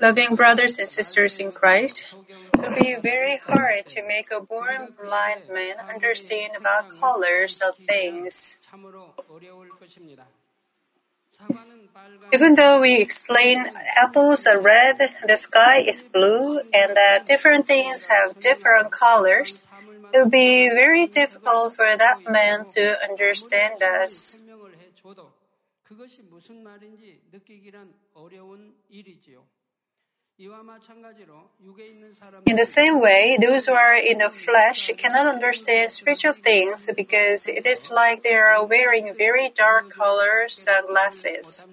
Loving brothers and sisters in Christ, it would be very hard to make a born blind man understand about colors of things. Even though we explain apples are red, the sky is blue, and that different things have different colors, it would be very difficult for that man to understand us. In the same way, those who are in the flesh cannot understand spiritual things because it is like they are wearing very dark color sunglasses.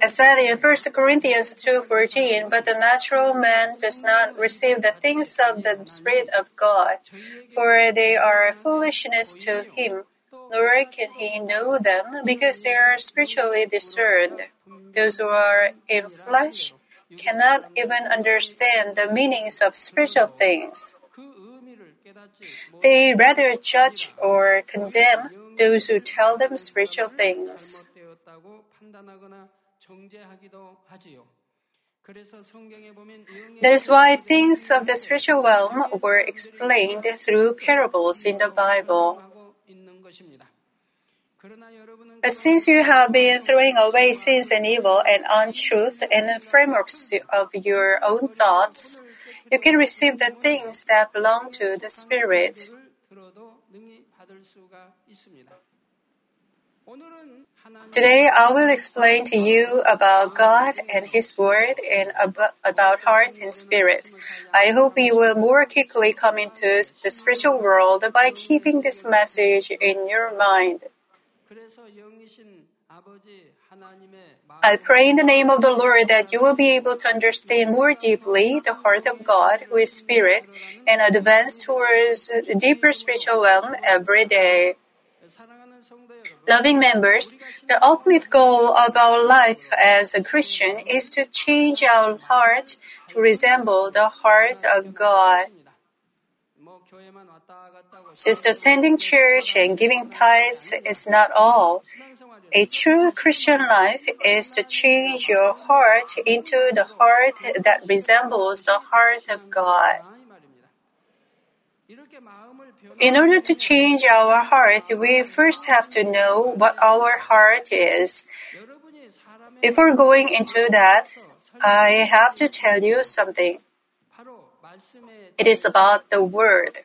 As said in 1 Corinthians 2:14, but the natural man does not receive the things of the Spirit of God, for they are foolishness to him, nor can he know them because they are spiritually discerned. Those who are in flesh cannot even understand the meanings of spiritual things. They rather judge or condemn those who tell them spiritual things. That is why things of the spiritual realm were explained through parables in the Bible. But since you have been throwing away sins and evil and untruth and the frameworks of your own thoughts, you can receive the things that belong to the Spirit. Today, I will explain to you about God and His Word and about heart and spirit. I hope you will more quickly come into the spiritual world by keeping this message in your mind. I pray in the name of the Lord that you will be able to understand more deeply the heart of God, who is Spirit, and advance towards a deeper spiritual realm every day. Loving members, the ultimate goal of our life as a Christian is to change our heart to resemble the heart of God. Just attending church and giving tithes is not all. A true Christian life is to change your heart into the heart that resembles the heart of God. In order to change our heart, we first have to know what our heart is. Before going into that, I have to tell you something. It is about the Word.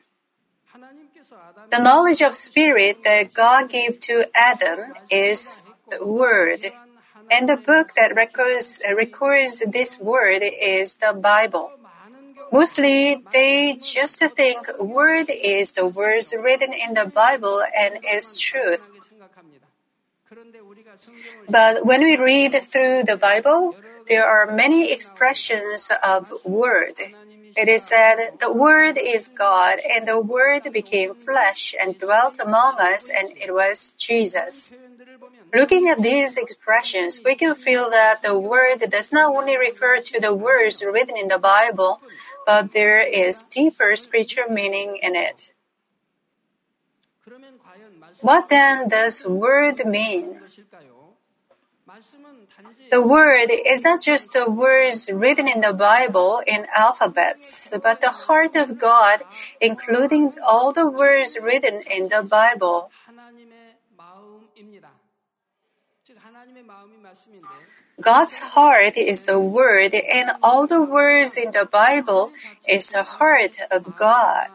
The knowledge of Spirit that God gave to Adam is the Word. And the book that records, records this Word is the Bible. Mostly, they just think Word is the words written in the Bible and is truth. But when we read through the Bible, there are many expressions of Word. It is said, The Word is God, and the Word became flesh and dwelt among us, and it was Jesus. Looking at these expressions, we can feel that the Word does not only refer to the words written in the Bible, but there is deeper spiritual meaning in it. What then does Word mean? The word is not just the words written in the Bible in alphabets, but the heart of God, including all the words written in the Bible. God's heart is the word, and all the words in the Bible is the heart of God,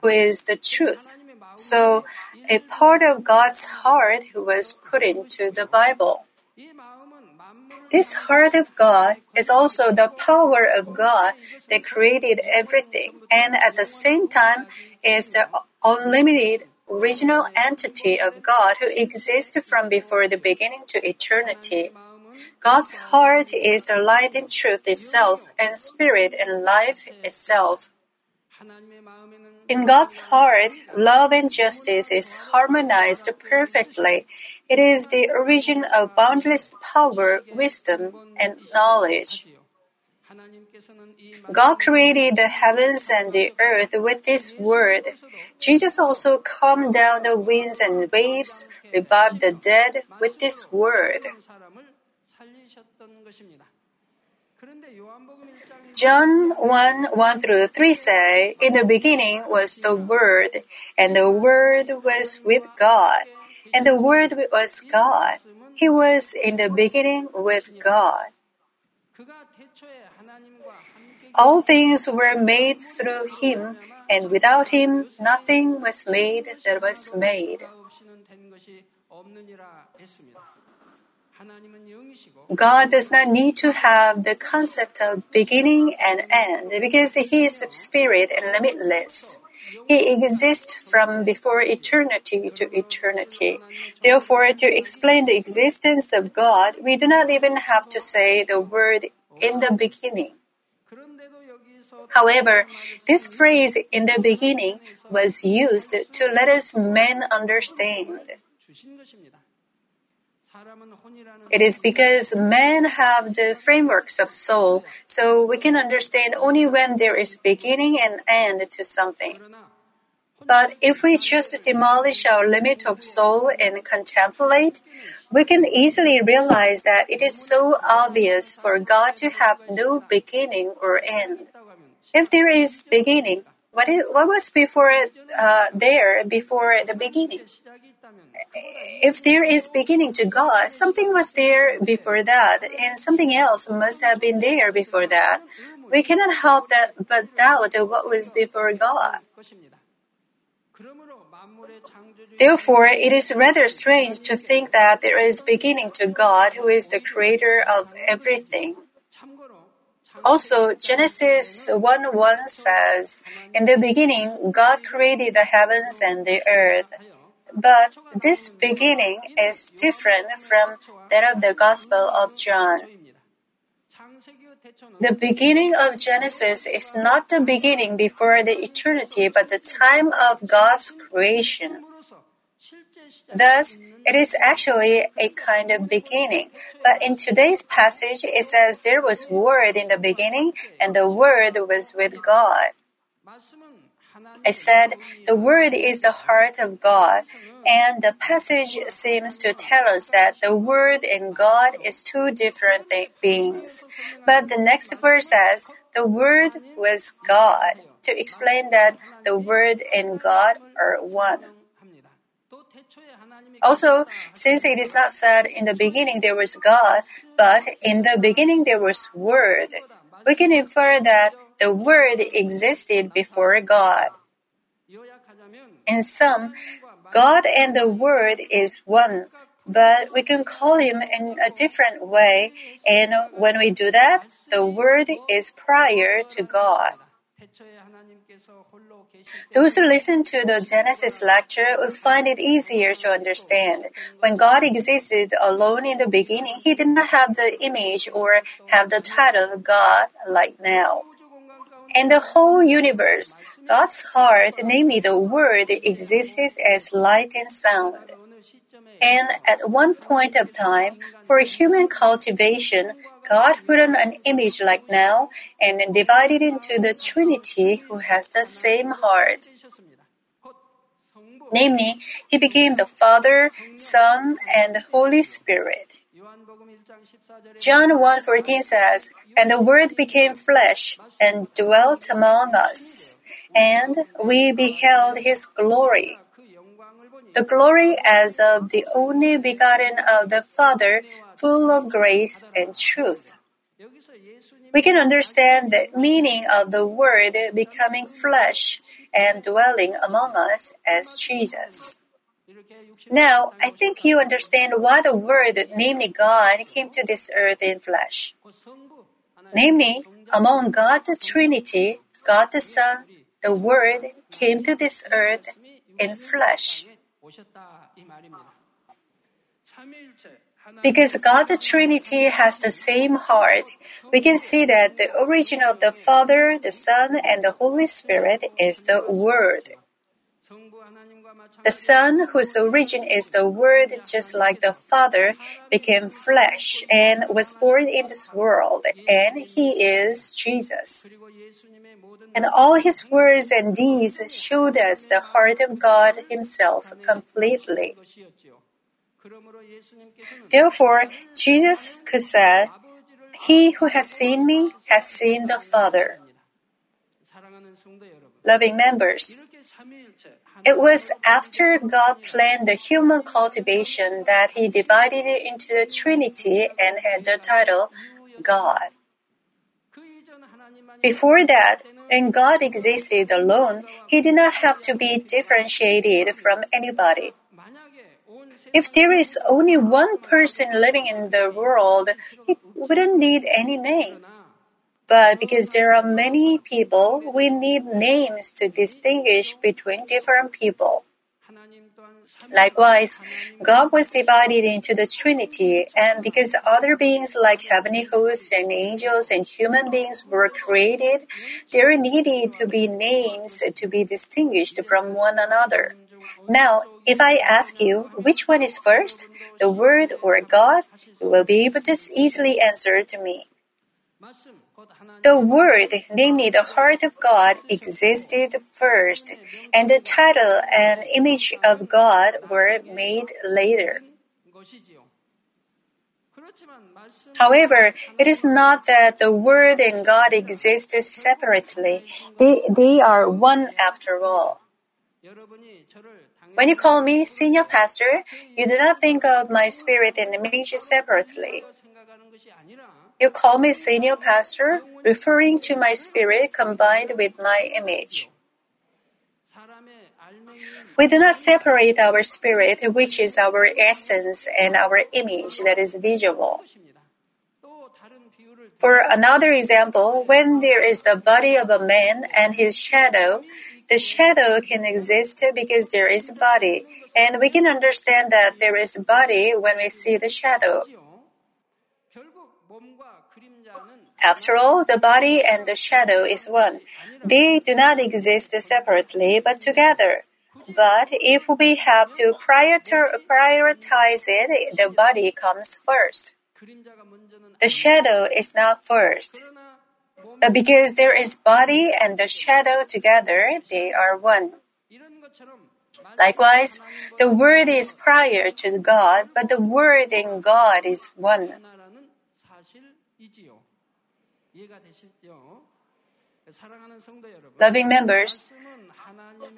who is the truth. So, a part of God's heart was put into the Bible. This heart of God is also the power of God that created everything, and at the same time is the unlimited original entity of God who exists from before the beginning to eternity. God's heart is the light and truth itself, and spirit and life itself. In God's heart, love and justice is harmonized perfectly. It is the origin of boundless power, wisdom, and knowledge. God created the heavens and the earth with this word. Jesus also calmed down the winds and waves, revived the dead with this word. John 1 1 through 3 say, In the beginning was the Word, and the Word was with God, and the Word was God. He was in the beginning with God. All things were made through him, and without him nothing was made that was made. God does not need to have the concept of beginning and end because He is spirit and limitless. He exists from before eternity to eternity. Therefore, to explain the existence of God, we do not even have to say the word in the beginning. However, this phrase in the beginning was used to let us men understand. It is because men have the frameworks of soul, so we can understand only when there is beginning and end to something. But if we just demolish our limit of soul and contemplate, we can easily realize that it is so obvious for God to have no beginning or end. If there is beginning, what was before uh, there, before the beginning? If there is beginning to God, something was there before that, and something else must have been there before that. We cannot help that but doubt what was before God. Therefore, it is rather strange to think that there is beginning to God who is the creator of everything. Also, Genesis 1 1 says, In the beginning, God created the heavens and the earth. But this beginning is different from that of the Gospel of John. The beginning of Genesis is not the beginning before the eternity, but the time of God's creation. Thus, it is actually a kind of beginning. But in today's passage, it says there was Word in the beginning, and the Word was with God. I said, the Word is the heart of God, and the passage seems to tell us that the Word and God is two different th- beings. But the next verse says, the Word was God, to explain that the Word and God are one. Also, since it is not said in the beginning there was God, but in the beginning there was Word, we can infer that the Word existed before God. In sum, God and the Word is one, but we can call Him in a different way, and when we do that, the Word is prior to God. Those who listen to the Genesis lecture will find it easier to understand. When God existed alone in the beginning, he did not have the image or have the title God like now. In the whole universe, God's heart, namely the Word, exists as light and sound. And at one point of time, for human cultivation, God put on an image like now and divided into the Trinity who has the same heart. Namely, he became the Father, Son, and Holy Spirit. John 1:14 says, "And the word became flesh and dwelt among us, and we beheld his glory." The glory as of the only begotten of the Father full of grace and truth. We can understand the meaning of the word becoming flesh and dwelling among us as Jesus. Now, I think you understand why the Word, namely God, came to this earth in flesh. Namely, among God the Trinity, God the Son, the Word came to this earth in flesh. Because God the Trinity has the same heart, we can see that the origin of the Father, the Son, and the Holy Spirit is the Word. The Son, whose origin is the Word, just like the Father, became flesh and was born in this world, and He is Jesus. And all His words and deeds showed us the heart of God Himself completely. Therefore, Jesus could say, He who has seen me has seen the Father. Loving members, it was after God planned the human cultivation that He divided it into the Trinity and had the title God. Before that, when God existed alone, He did not have to be differentiated from anybody. If there is only one person living in the world, it wouldn't need any name. But because there are many people, we need names to distinguish between different people. Likewise, God was divided into the Trinity, and because other beings like heavenly hosts and angels and human beings were created, there needed to be names to be distinguished from one another. Now, if I ask you which one is first, the Word or God, you will be able to easily answer to me. The Word, namely the heart of God, existed first, and the title and image of God were made later. However, it is not that the Word and God exist separately. They, they are one after all. When you call me senior pastor, you do not think of my spirit and image separately. You call me senior pastor, referring to my spirit combined with my image. We do not separate our spirit, which is our essence, and our image that is visible. For another example, when there is the body of a man and his shadow, the shadow can exist because there is a body, and we can understand that there is a body when we see the shadow. After all, the body and the shadow is one. They do not exist separately but together. But if we have to prioritize it, the body comes first. The shadow is not first. Uh, because there is body and the shadow together, they are one. Likewise, the Word is prior to God, but the Word in God is one. Loving members,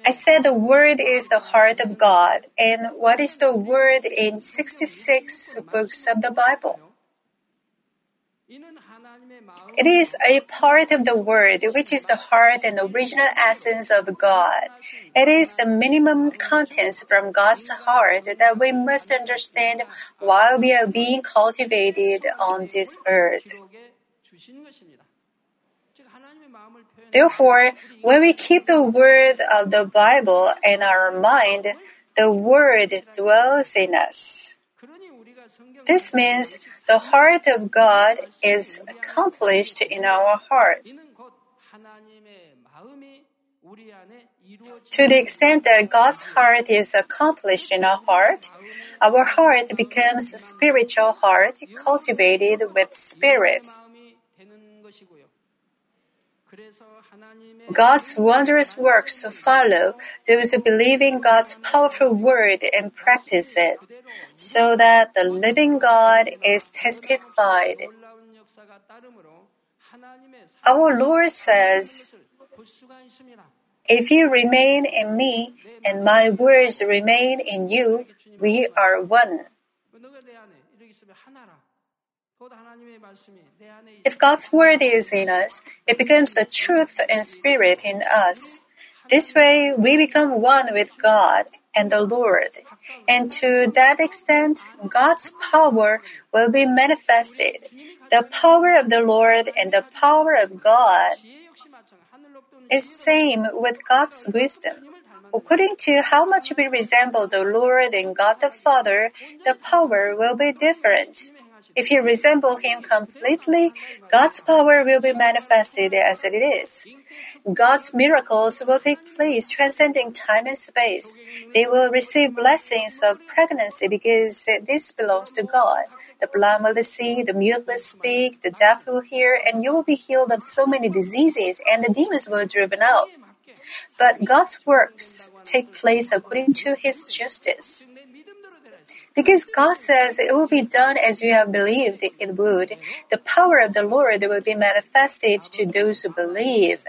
I said the Word is the heart of God, and what is the Word in 66 books of the Bible? It is a part of the Word, which is the heart and original essence of God. It is the minimum contents from God's heart that we must understand while we are being cultivated on this earth. Therefore, when we keep the Word of the Bible in our mind, the Word dwells in us. This means the heart of God is accomplished in our heart. To the extent that God's heart is accomplished in our heart, our heart becomes a spiritual heart cultivated with spirit. God's wondrous works follow those who believe in God's powerful word and practice it, so that the living God is testified. Our Lord says, If you remain in me and my words remain in you, we are one. If God's word is in us, it becomes the truth and spirit in us. This way, we become one with God and the Lord. And to that extent, God's power will be manifested. The power of the Lord and the power of God is same with God's wisdom. According to how much we resemble the Lord and God the Father, the power will be different. If you resemble Him completely, God's power will be manifested as it is. God's miracles will take place transcending time and space. They will receive blessings of pregnancy because this belongs to God. The blind will see, the mute will speak, the deaf will hear, and you will be healed of so many diseases, and the demons will be driven out. But God's works take place according to His justice. Because God says it will be done as you have believed it would, the power of the Lord will be manifested to those who believe.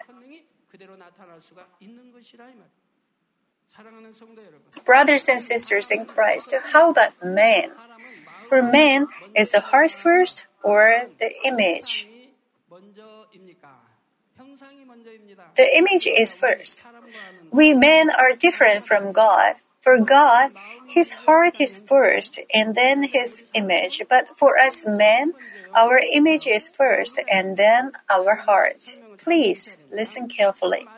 Brothers and sisters in Christ, how about man? For man, is the heart first or the image? The image is first. We men are different from God. For God, His heart is first and then His image. But for us men, our image is first and then our heart. Please listen carefully.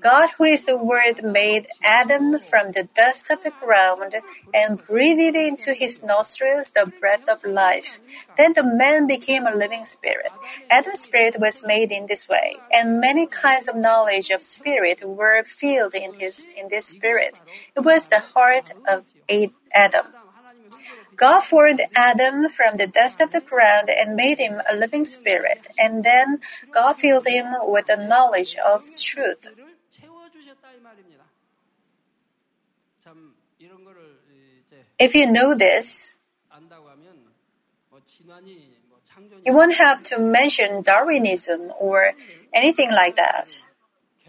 God, who is the Word, made Adam from the dust of the ground and breathed into his nostrils the breath of life. Then the man became a living spirit. Adam's spirit was made in this way, and many kinds of knowledge of spirit were filled in his in this spirit. It was the heart of Adam. God formed Adam from the dust of the ground and made him a living spirit, and then God filled him with the knowledge of truth. If you know this, you won't have to mention Darwinism or anything like that.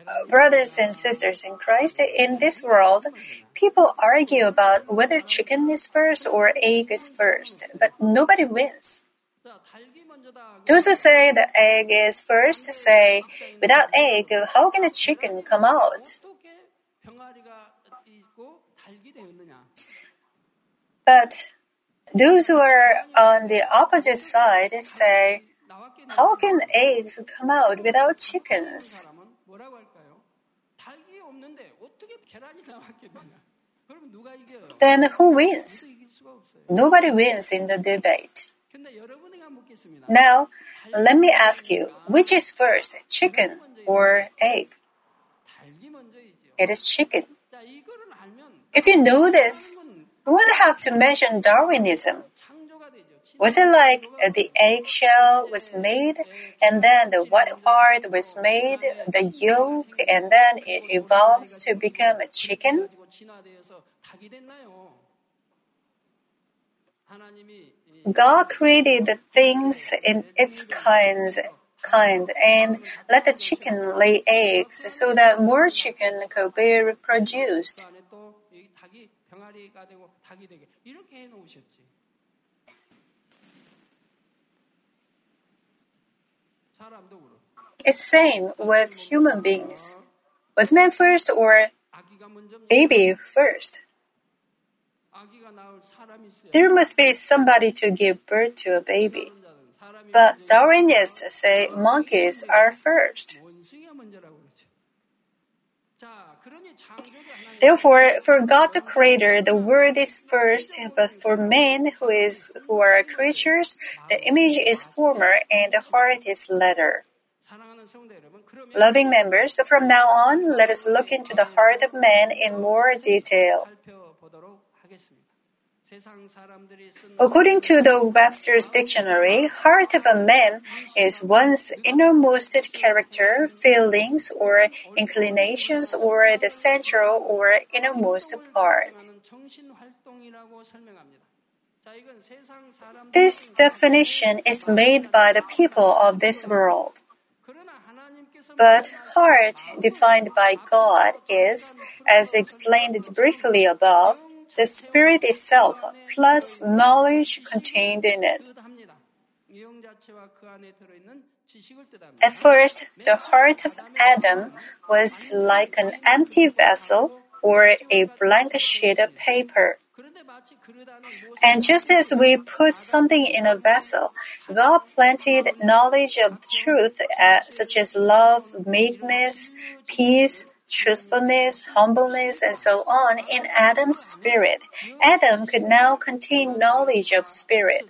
Uh, brothers and sisters in Christ, in this world, people argue about whether chicken is first or egg is first, but nobody wins. Those who say the egg is first say, without egg, how can a chicken come out? But those who are on the opposite side say, how can eggs come out without chickens? Then who wins? Nobody wins in the debate. Now, let me ask you, which is first, chicken or egg? It is chicken. If you know this, we wouldn't have to mention Darwinism. Was it like the eggshell was made, and then the white part was made, the yolk, and then it evolved to become a chicken? God created the things in its kinds, kind, and let the chicken lay eggs so that more chicken could be reproduced. 안에 또이 닭이 병아리가 되고 닭이 되게 이렇게 해 놓으셨지. 사람도 그렇고 It's same with human beings. Was man first or 아기가 먼저 baby first? 아기가 나올 사람이 있어요. There must be somebody to give birth to a baby. 자는 사람이 But Darwinists say monkeys are first. Therefore, for God the Creator, the word is first, but for men who is who are creatures, the image is former and the heart is latter. Loving members, from now on, let us look into the heart of man in more detail. According to the Webster's Dictionary, heart of a man is one's innermost character, feelings, or inclinations, or the central or innermost part. This definition is made by the people of this world. But heart, defined by God, is, as explained briefly above, the Spirit itself, plus knowledge contained in it. At first, the heart of Adam was like an empty vessel or a blank sheet of paper. And just as we put something in a vessel, God planted knowledge of truth, uh, such as love, meekness, peace, truthfulness, humbleness, and so on in Adam's spirit. Adam could now contain knowledge of spirit.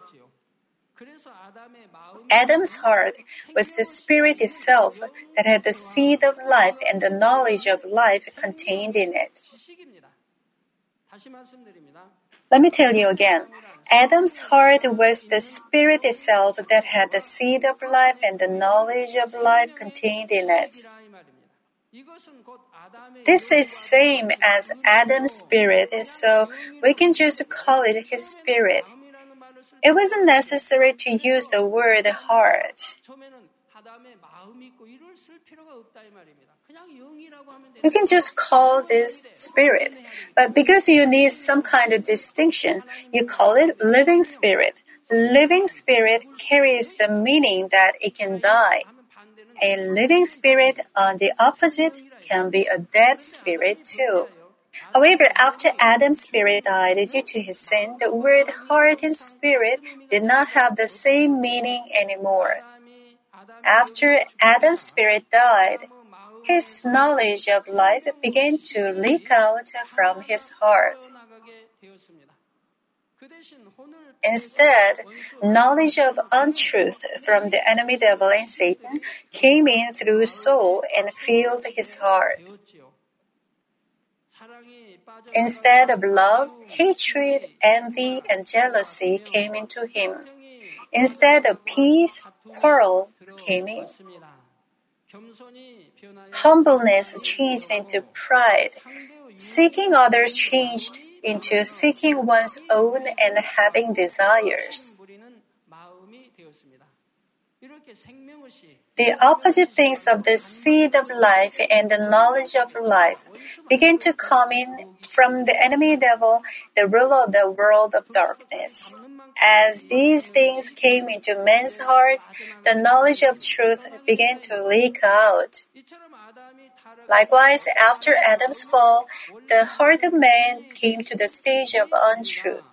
Adam's heart was the spirit itself that had the seed of life and the knowledge of life contained in it. Let me tell you again. Adam's heart was the spirit itself that had the seed of life and the knowledge of life contained in it. This is same as Adam's spirit, so we can just call it his spirit. It wasn't necessary to use the word heart. You can just call this spirit, but because you need some kind of distinction, you call it living spirit. Living spirit carries the meaning that it can die. A living spirit, on the opposite, can be a dead spirit too. However, after Adam's spirit died due to his sin, the word heart and spirit did not have the same meaning anymore. After Adam's spirit died, his knowledge of life began to leak out from his heart. Instead, knowledge of untruth from the enemy devil and Satan came in through soul and filled his heart. Instead of love, hatred, envy, and jealousy came into him. Instead of peace, quarrel came in. Humbleness changed into pride. Seeking others changed into seeking one's own and having desires. The opposite things of the seed of life and the knowledge of life begin to come in from the enemy devil, the ruler of the world of darkness. As these things came into men's heart, the knowledge of truth began to leak out. Likewise, after Adam's fall, the heart of man came to the stage of untruth.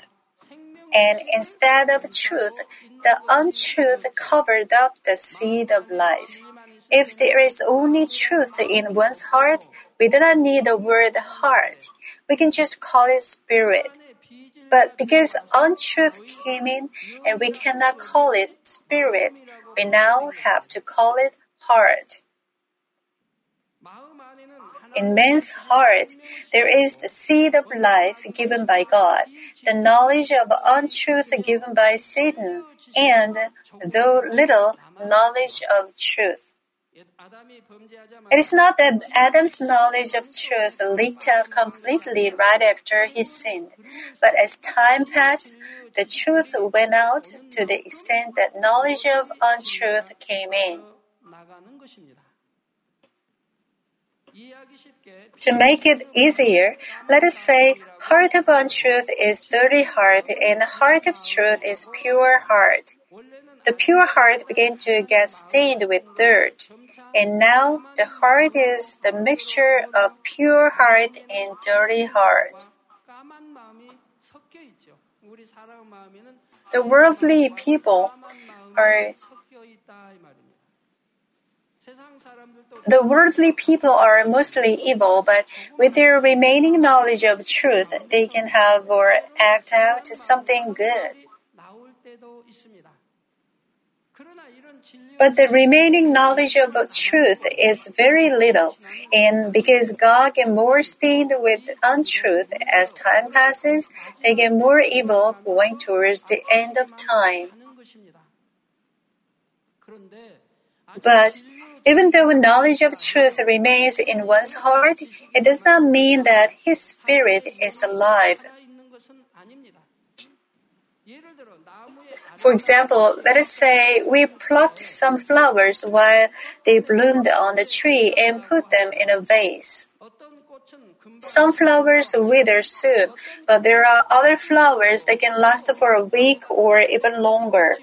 And instead of truth, the untruth covered up the seed of life. If there is only truth in one's heart, we do not need the word heart. We can just call it spirit. But because untruth came in and we cannot call it spirit, we now have to call it heart. In man's heart, there is the seed of life given by God, the knowledge of untruth given by Satan, and, though little, knowledge of truth. It is not that Adam's knowledge of truth leaked out completely right after he sinned, but as time passed, the truth went out to the extent that knowledge of untruth came in. To make it easier, let us say, heart of untruth is dirty heart, and heart of truth is pure heart. The pure heart began to get stained with dirt, and now the heart is the mixture of pure heart and dirty heart. The worldly people are the worldly people are mostly evil, but with their remaining knowledge of truth, they can have or act out something good. But the remaining knowledge of truth is very little, and because God gets more stained with untruth as time passes, they get more evil going towards the end of time. But even though knowledge of truth remains in one's heart, it does not mean that his spirit is alive. For example, let us say we plucked some flowers while they bloomed on the tree and put them in a vase. Some flowers wither soon, but there are other flowers that can last for a week or even longer.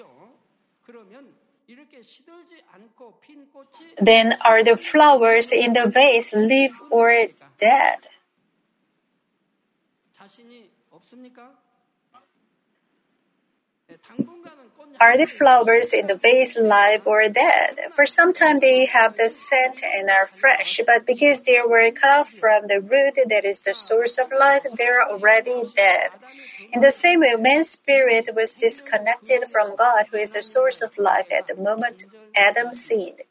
Then are the flowers in the vase live or dead? Are the flowers in the vase live or dead? For some time they have the scent and are fresh, but because they were cut off from the root that is the source of life, they are already dead. In the same way, man's spirit was disconnected from God, who is the source of life at the moment Adam sinned.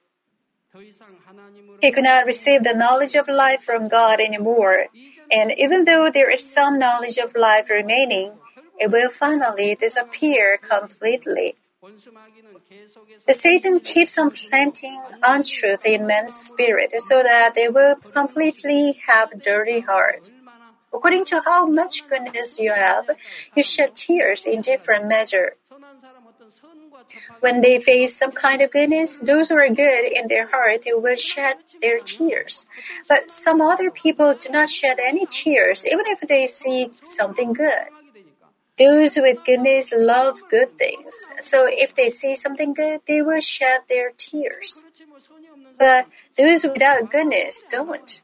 He could not receive the knowledge of life from God anymore. And even though there is some knowledge of life remaining, it will finally disappear completely. The Satan keeps on planting untruth in men's spirit so that they will completely have dirty heart. According to how much goodness you have, you shed tears in different measure. When they face some kind of goodness, those who are good in their heart they will shed their tears. But some other people do not shed any tears, even if they see something good. Those with goodness love good things. So if they see something good, they will shed their tears. But those without goodness don't.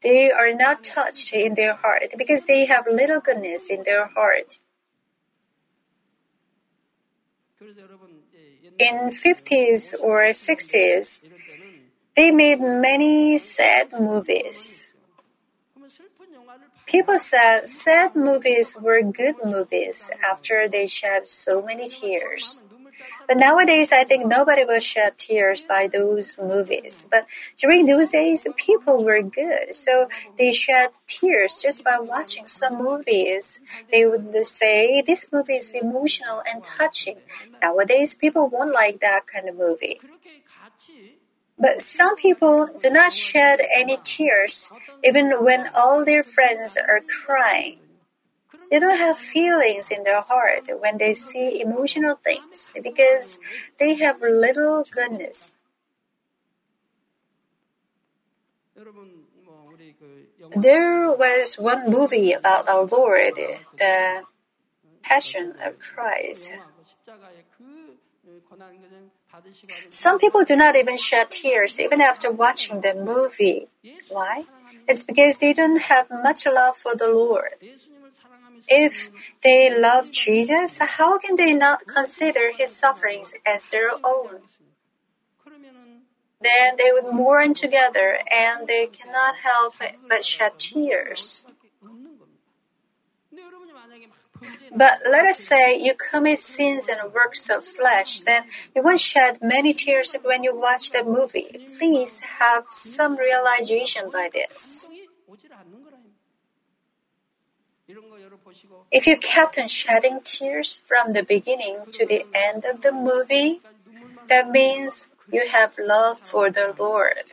They are not touched in their heart because they have little goodness in their heart. In 50s or 60s, they made many sad movies. People said sad movies were good movies after they shed so many tears. But nowadays, I think nobody will shed tears by those movies. But during those days, people were good, so they shed tears just by watching some movies. They would say, This movie is emotional and touching. Nowadays, people won't like that kind of movie. But some people do not shed any tears even when all their friends are crying. They don't have feelings in their heart when they see emotional things because they have little goodness. There was one movie about our Lord, the Passion of Christ. Some people do not even shed tears even after watching the movie. Why? It's because they don't have much love for the Lord. If they love Jesus, how can they not consider his sufferings as their own? Then they would mourn together and they cannot help but shed tears. But let us say you commit sins and works of flesh, then you won't shed many tears when you watch the movie. Please have some realization by this. If you kept on shedding tears from the beginning to the end of the movie, that means you have love for the Lord.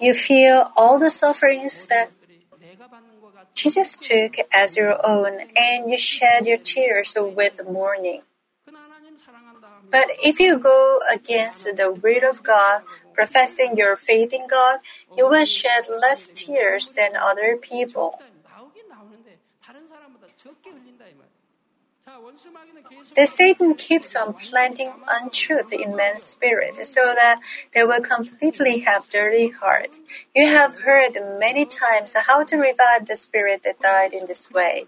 You feel all the sufferings that Jesus took as your own, and you shed your tears with mourning. But if you go against the will of God, professing your faith in God, you will shed less tears than other people. The Satan keeps on planting untruth in man's spirit so that they will completely have dirty heart. You have heard many times how to revive the spirit that died in this way.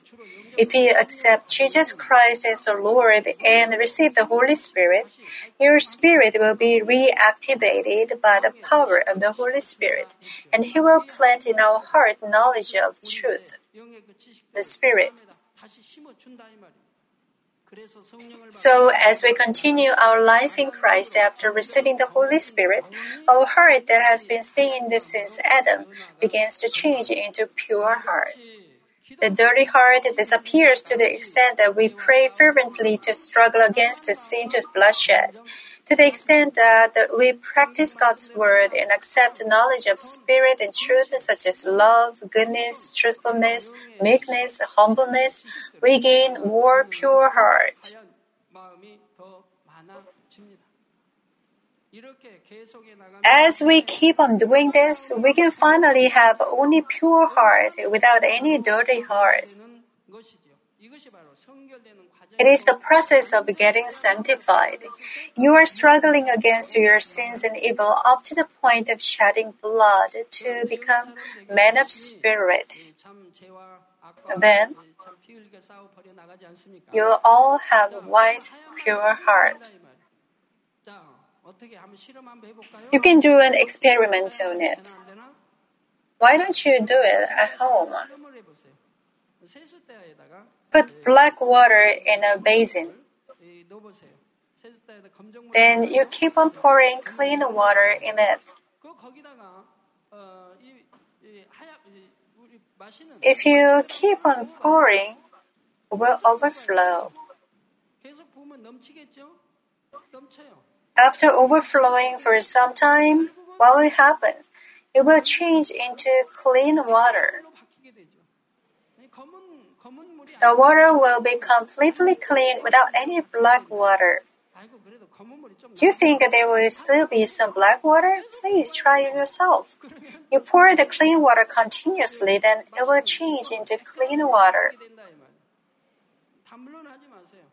If you accept Jesus Christ as the Lord and receive the Holy Spirit, your spirit will be reactivated by the power of the Holy Spirit, and He will plant in our heart knowledge of truth, the Spirit. So, as we continue our life in Christ after receiving the Holy Spirit, our heart that has been stained since Adam begins to change into pure heart. The dirty heart disappears to the extent that we pray fervently to struggle against the sin to bloodshed. To the extent that we practice God's word and accept knowledge of spirit and truth such as love, goodness, truthfulness, meekness, humbleness, we gain more pure heart. As we keep on doing this, we can finally have only pure heart without any dirty heart. It is the process of getting sanctified. You are struggling against your sins and evil up to the point of shedding blood to become men of spirit. Then, you all have white, pure heart. You can do an experiment on it. Why don't you do it at home? put black water in a basin. Then you keep on pouring clean water in it. If you keep on pouring, it will overflow. After overflowing for some time, what will happen? It will change into clean water. The water will be completely clean without any black water. Do you think there will still be some black water? Please try it yourself. You pour the clean water continuously, then it will change into clean water.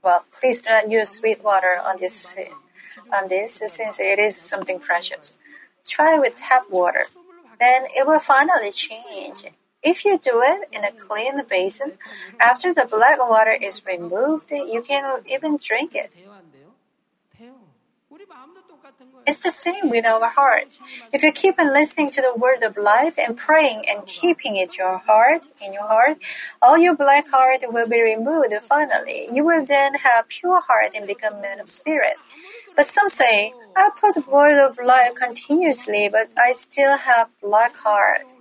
Well, please do not use sweet water on this, on this since it is something precious. Try with tap water. Then it will finally change if you do it in a clean basin, after the black water is removed, you can even drink it. It's the same with our heart. If you keep on listening to the word of life and praying and keeping it your heart in your heart, all your black heart will be removed finally. You will then have pure heart and become man of spirit. But some say, I put word of life continuously, but I still have black heart.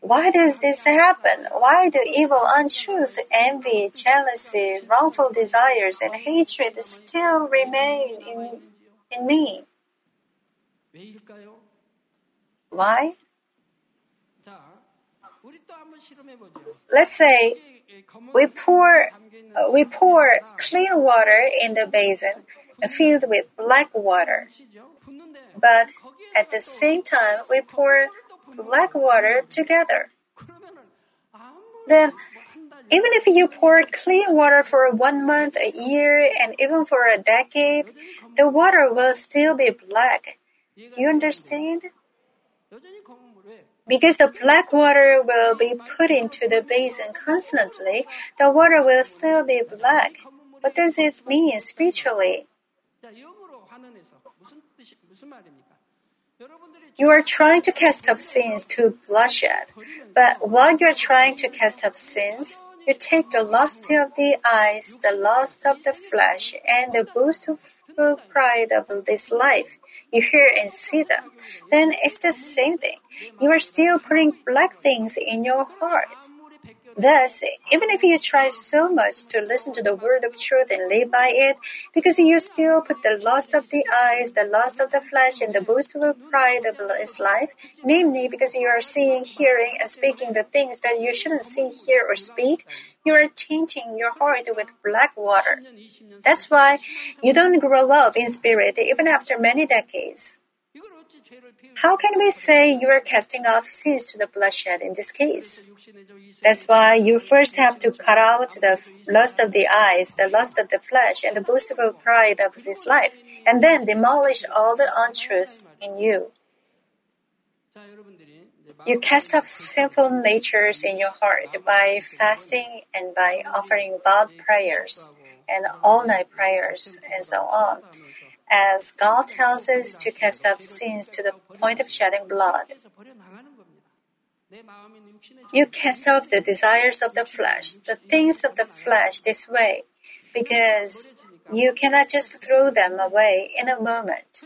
Why does this happen? Why do evil, untruth, envy, jealousy, wrongful desires, and hatred still remain in, in me? Why? Let's say we pour, we pour clean water in the basin filled with black water, but at the same time we pour black water together. Then, even if you pour clean water for one month, a year, and even for a decade, the water will still be black. Do you understand? Because the black water will be put into the basin constantly, the water will still be black. What does it mean spiritually? You are trying to cast off sins to bloodshed, but while you are trying to cast off sins, you take the lust of the eyes, the lust of the flesh, and the boastful pride of this life. You hear and see them. Then it's the same thing. You are still putting black things in your heart. Thus, even if you try so much to listen to the word of truth and live by it, because you still put the lust of the eyes, the lust of the flesh, and the boastful pride of this life, namely because you are seeing, hearing, and speaking the things that you shouldn't see, hear, or speak, you are tainting your heart with black water. That's why you don't grow up in spirit even after many decades. How can we say you are casting off sins to the bloodshed in this case? That's why you first have to cut out the lust of the eyes, the lust of the flesh, and the boastful pride of this life, and then demolish all the untruths in you. You cast off sinful natures in your heart by fasting and by offering bad prayers and all night prayers and so on as God tells us to cast off sins to the point of shedding blood. You cast off the desires of the flesh, the things of the flesh this way, because you cannot just throw them away in a moment.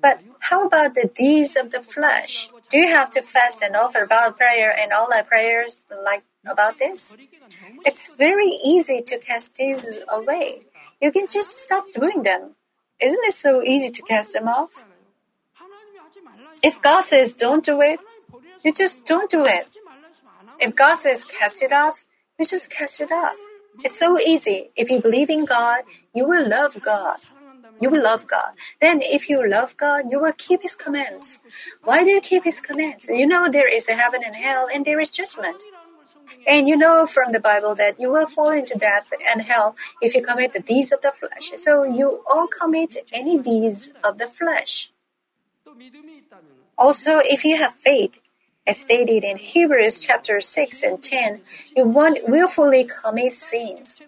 But how about the deeds of the flesh? Do you have to fast and offer vow prayer and all that prayers like about this? It's very easy to cast these away you can just stop doing them. Isn't it so easy to cast them off? If God says don't do it, you just don't do it. If God says cast it off, you just cast it off. It's so easy. If you believe in God, you will love God. You will love God. Then if you love God, you will keep His commands. Why do you keep His commands? You know there is a heaven and hell and there is judgment. And you know from the Bible that you will fall into death and hell if you commit the deeds of the flesh. So you all commit any deeds of the flesh. Also, if you have faith, as stated in Hebrews chapter 6 and 10, you won't willfully commit sins.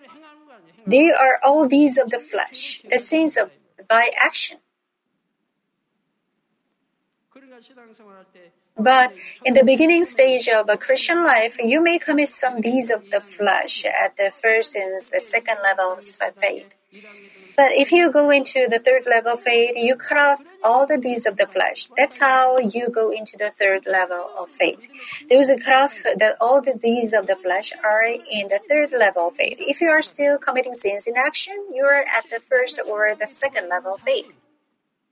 They are all deeds of the flesh, the sins of by action. But in the beginning stage of a Christian life, you may commit some deeds of the flesh at the first and the second levels of faith. But if you go into the third level of faith, you cut off all the deeds of the flesh. That's how you go into the third level of faith. Those who cut off that all the deeds of the flesh are in the third level of faith. If you are still committing sins in action, you are at the first or the second level of faith.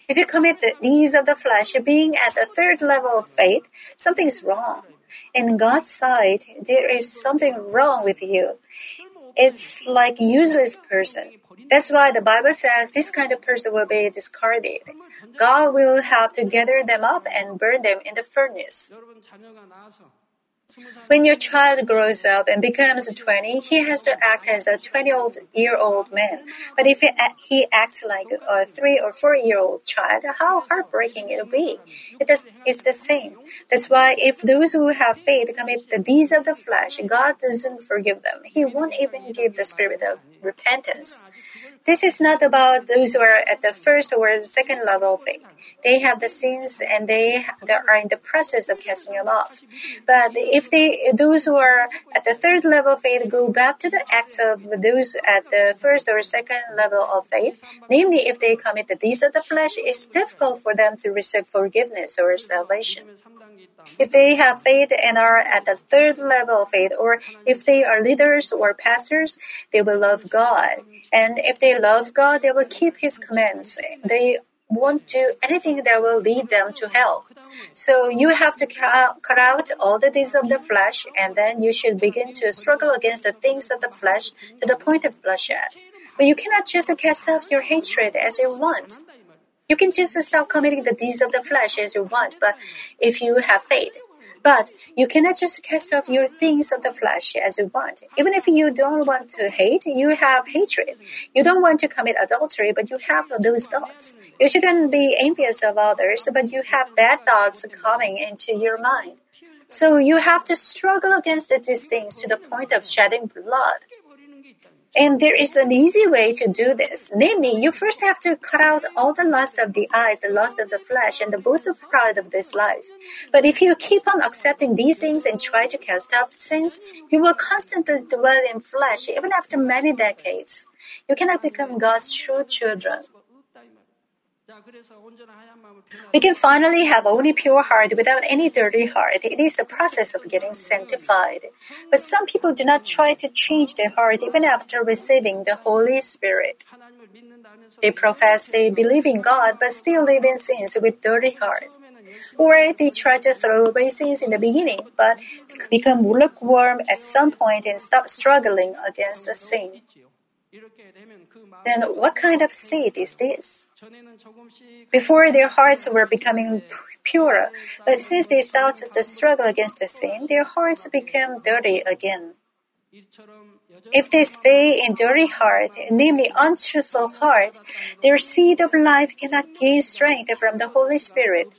If you commit the deeds of the flesh, being at the third level of faith, something is wrong. In God's sight, there is something wrong with you. It's like useless person. That's why the Bible says this kind of person will be discarded. God will have to gather them up and burn them in the furnace. When your child grows up and becomes 20, he has to act as a 20 year old man. But if he acts like a 3 or 4 year old child, how heartbreaking it'll be. It's the same. That's why if those who have faith commit the deeds of the flesh, God doesn't forgive them. He won't even give the spirit of repentance. This is not about those who are at the first or second level of faith. They have the sins and they, they are in the process of casting them off. But if they, those who are at the third level of faith go back to the acts of those at the first or second level of faith, namely if they commit the deeds of the flesh, it's difficult for them to receive forgiveness or salvation. If they have faith and are at the third level of faith, or if they are leaders or pastors, they will love God. And if they love God, they will keep His commands. They won't do anything that will lead them to hell. So you have to cut out all the deeds of the flesh, and then you should begin to struggle against the things of the flesh to the point of bloodshed. But you cannot just cast off your hatred as you want. You can just stop committing the deeds of the flesh as you want, but if you have faith. But you cannot just cast off your things of the flesh as you want. Even if you don't want to hate, you have hatred. You don't want to commit adultery, but you have those thoughts. You shouldn't be envious of others, but you have bad thoughts coming into your mind. So you have to struggle against these things to the point of shedding blood. And there is an easy way to do this. Namely, you first have to cut out all the lust of the eyes, the lust of the flesh, and the boastful pride of this life. But if you keep on accepting these things and try to cast off sins, you will constantly dwell in flesh even after many decades. You cannot become God's true children. We can finally have only pure heart without any dirty heart. It is the process of getting sanctified. But some people do not try to change their heart even after receiving the Holy Spirit. They profess they believe in God but still live in sins with dirty heart. Or they try to throw away sins in the beginning but become lukewarm at some point and stop struggling against the sin. Then what kind of seed is this? Before their hearts were becoming pure, but since they started to struggle against the sin, their hearts became dirty again. If they stay in dirty heart, namely untruthful heart, their seed of life cannot gain strength from the Holy Spirit.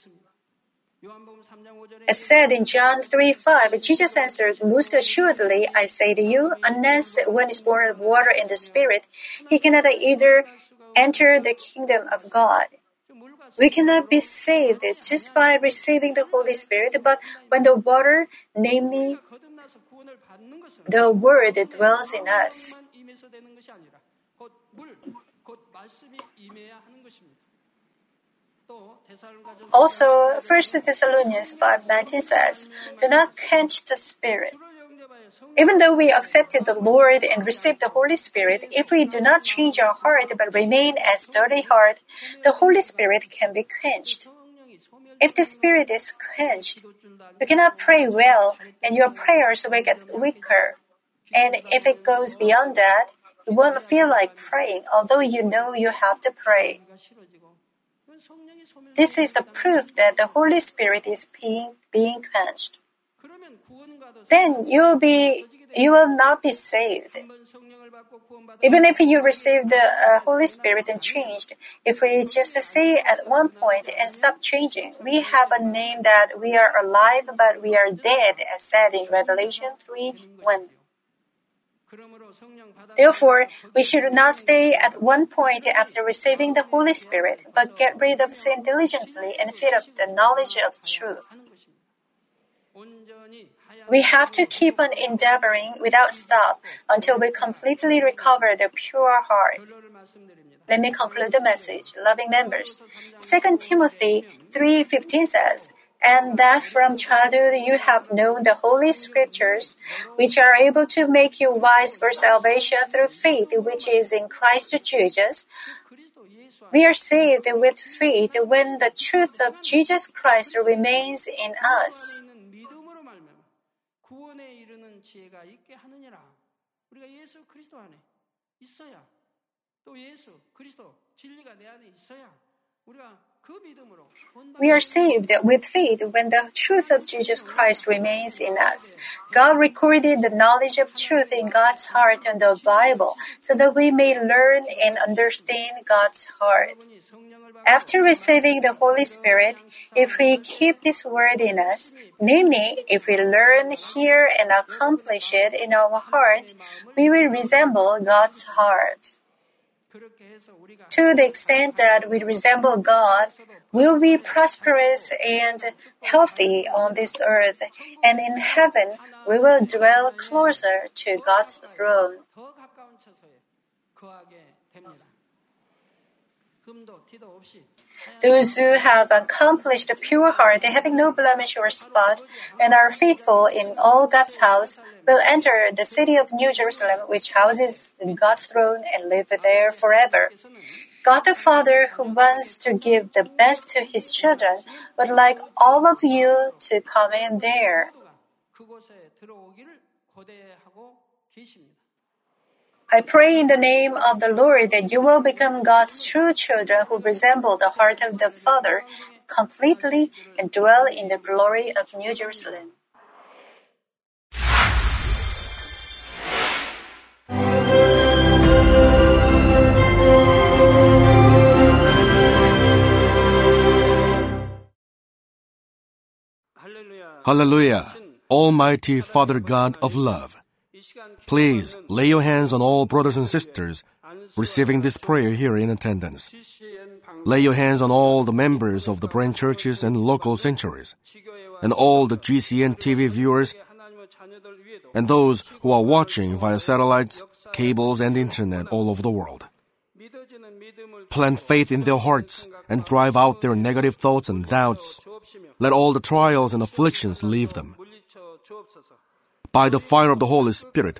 As said in John 3 5, Jesus answered, Most assuredly, I say to you, unless one is born of water and the Spirit, he cannot either enter the kingdom of God. We cannot be saved just by receiving the Holy Spirit, but when the water, namely the Word, dwells in us. Also, 1 Thessalonians 5:19 says, "Do not quench the spirit." Even though we accepted the Lord and received the Holy Spirit, if we do not change our heart but remain as dirty heart, the Holy Spirit can be quenched. If the Spirit is quenched, you cannot pray well and your prayers will get weaker. And if it goes beyond that, you won't feel like praying, although you know you have to pray. This is the proof that the Holy Spirit is being, being quenched. Then you will be you will not be saved. Even if you receive the uh, Holy Spirit and changed, if we just stay at one point and stop changing, we have a name that we are alive but we are dead, as said in Revelation 3 1. Therefore, we should not stay at one point after receiving the Holy Spirit, but get rid of sin diligently and fit up the knowledge of truth. We have to keep on endeavoring without stop until we completely recover the pure heart. Let me conclude the message, loving members. 2 Timothy 3:15 says, "And that from childhood you have known the holy scriptures, which are able to make you wise for salvation through faith which is in Christ Jesus." 그리스도 예수 안에 We are saved with faith when the truth of Jesus Christ remains in us. 있는 믿음으로 말미암아 구원에 이르는 지혜가 있게 하느니라. 우리가 예수 그리스도 안에 있어야 또 예수 그리스도 진리가 내 안에 있어야 우리가 그 믿음으로 We are saved with faith when the truth of Jesus Christ remains in us. God recorded the knowledge of truth in God's heart in the Bible so that we may learn and understand God's heart. After receiving the Holy Spirit, if we keep this word in us, namely, if we learn, hear, and accomplish it in our heart, we will resemble God's heart. To the extent that we resemble God, we'll be prosperous and healthy on this earth, and in heaven, we will dwell closer to God's throne. Those who have accomplished a pure heart, having no blemish or spot, and are faithful in all God's house, will enter the city of New Jerusalem, which houses God's throne, and live there forever. God the Father, who wants to give the best to his children, would like all of you to come in there. I pray in the name of the Lord that you will become God's true children who resemble the heart of the Father completely and dwell in the glory of New Jerusalem. Hallelujah! Almighty Father God of love. Please lay your hands on all brothers and sisters receiving this prayer here in attendance. Lay your hands on all the members of the branch churches and local sanctuaries, and all the GCN TV viewers, and those who are watching via satellites, cables, and internet all over the world. Plant faith in their hearts and drive out their negative thoughts and doubts. Let all the trials and afflictions leave them. By the fire of the Holy Spirit,